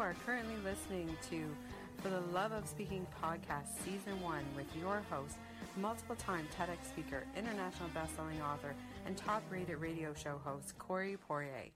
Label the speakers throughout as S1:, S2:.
S1: are currently listening to For the Love of Speaking podcast, season one, with your host, multiple time TEDx speaker, international best-selling author, and top rated radio show host, Corey Poirier.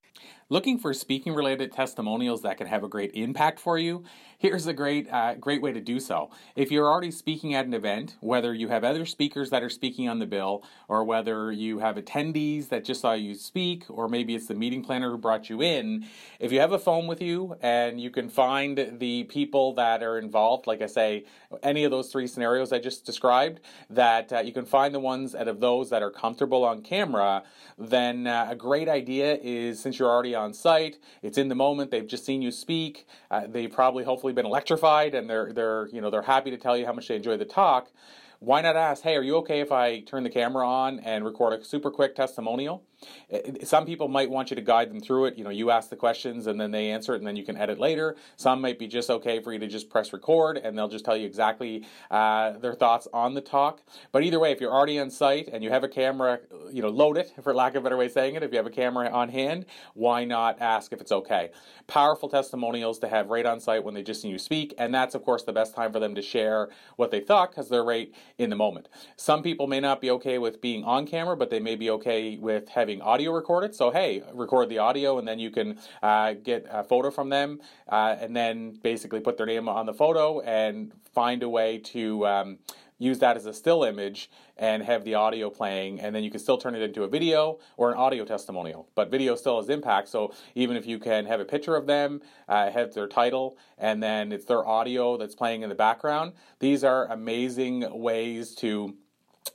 S2: Looking for speaking related testimonials that can have a great impact for you? Here's a great, uh, great way to do so. If you're already speaking at an event, whether you have other speakers that are speaking on the bill, or whether you have attendees that just saw you speak, or maybe it's the meeting planner who brought you in, if you have a phone with you and you can find the people that are involved, like I say, any of those three scenarios I just described, that uh, you can find the ones out of those that are comfortable on camera, then uh, a great idea is since you're already on site, it's in the moment, they've just seen you speak, uh, they've probably hopefully been electrified and they're they're you know they're happy to tell you how much they enjoy the talk. Why not ask, hey, are you okay if I turn the camera on and record a super quick testimonial? Some people might want you to guide them through it. You know, you ask the questions and then they answer it and then you can edit later. Some might be just okay for you to just press record and they'll just tell you exactly uh, their thoughts on the talk. But either way, if you're already on site and you have a camera, you know, load it, for lack of a better way of saying it, if you have a camera on hand, why not ask if it's okay? Powerful testimonials to have right on site when they just see you speak. And that's, of course, the best time for them to share what they thought because they're right in the moment. Some people may not be okay with being on camera, but they may be okay with having audio recorded. So, hey, record the audio and then you can uh, get a photo from them uh, and then basically put their name on the photo and find a way to. Um, use that as a still image and have the audio playing and then you can still turn it into a video or an audio testimonial. But video still has impact so even if you can have a picture of them uh, have their title and then it's their audio that's playing in the background these are amazing ways to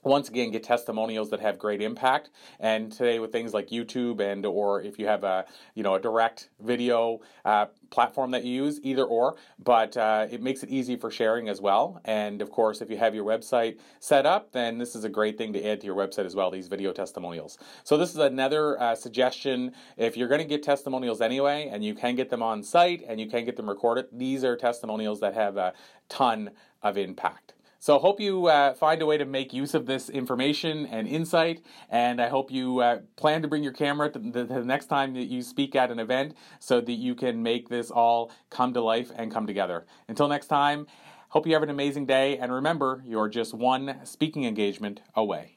S2: once again get testimonials that have great impact. And today with things like youtube and or if you have a you know a direct video uh, platform that you use either or but uh, it makes it easy for sharing as well. And of course if you have your website set up then this is a great thing to add to your website as well these video testimonials. So this is another uh, suggestion. If you're going to get testimonials anyway and you can get them on site and you can get them recorded these are testimonials that have a ton of impact so, hope you uh, find a way to make use of this information and insight, and I hope you uh, plan to bring your camera to the, the, next time that you speak at an event so that you can make this all come to life and come together. Until next time, hope you have an amazing day, and remember, you're just one speaking engagement away.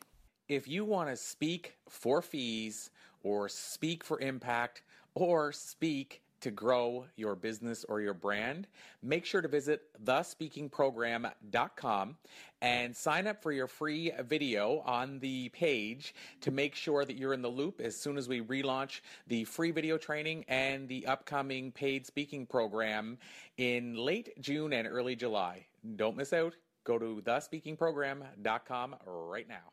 S2: If you want to speak for fees, or speak for impact, or speak to grow your business or your brand, make sure to visit thespeakingprogram.com and sign up for your free video on the page to make sure that you're in the loop as soon as we relaunch the free video training and the upcoming paid speaking program in late June and early July. Don't miss out. Go to thespeakingprogram.com right now.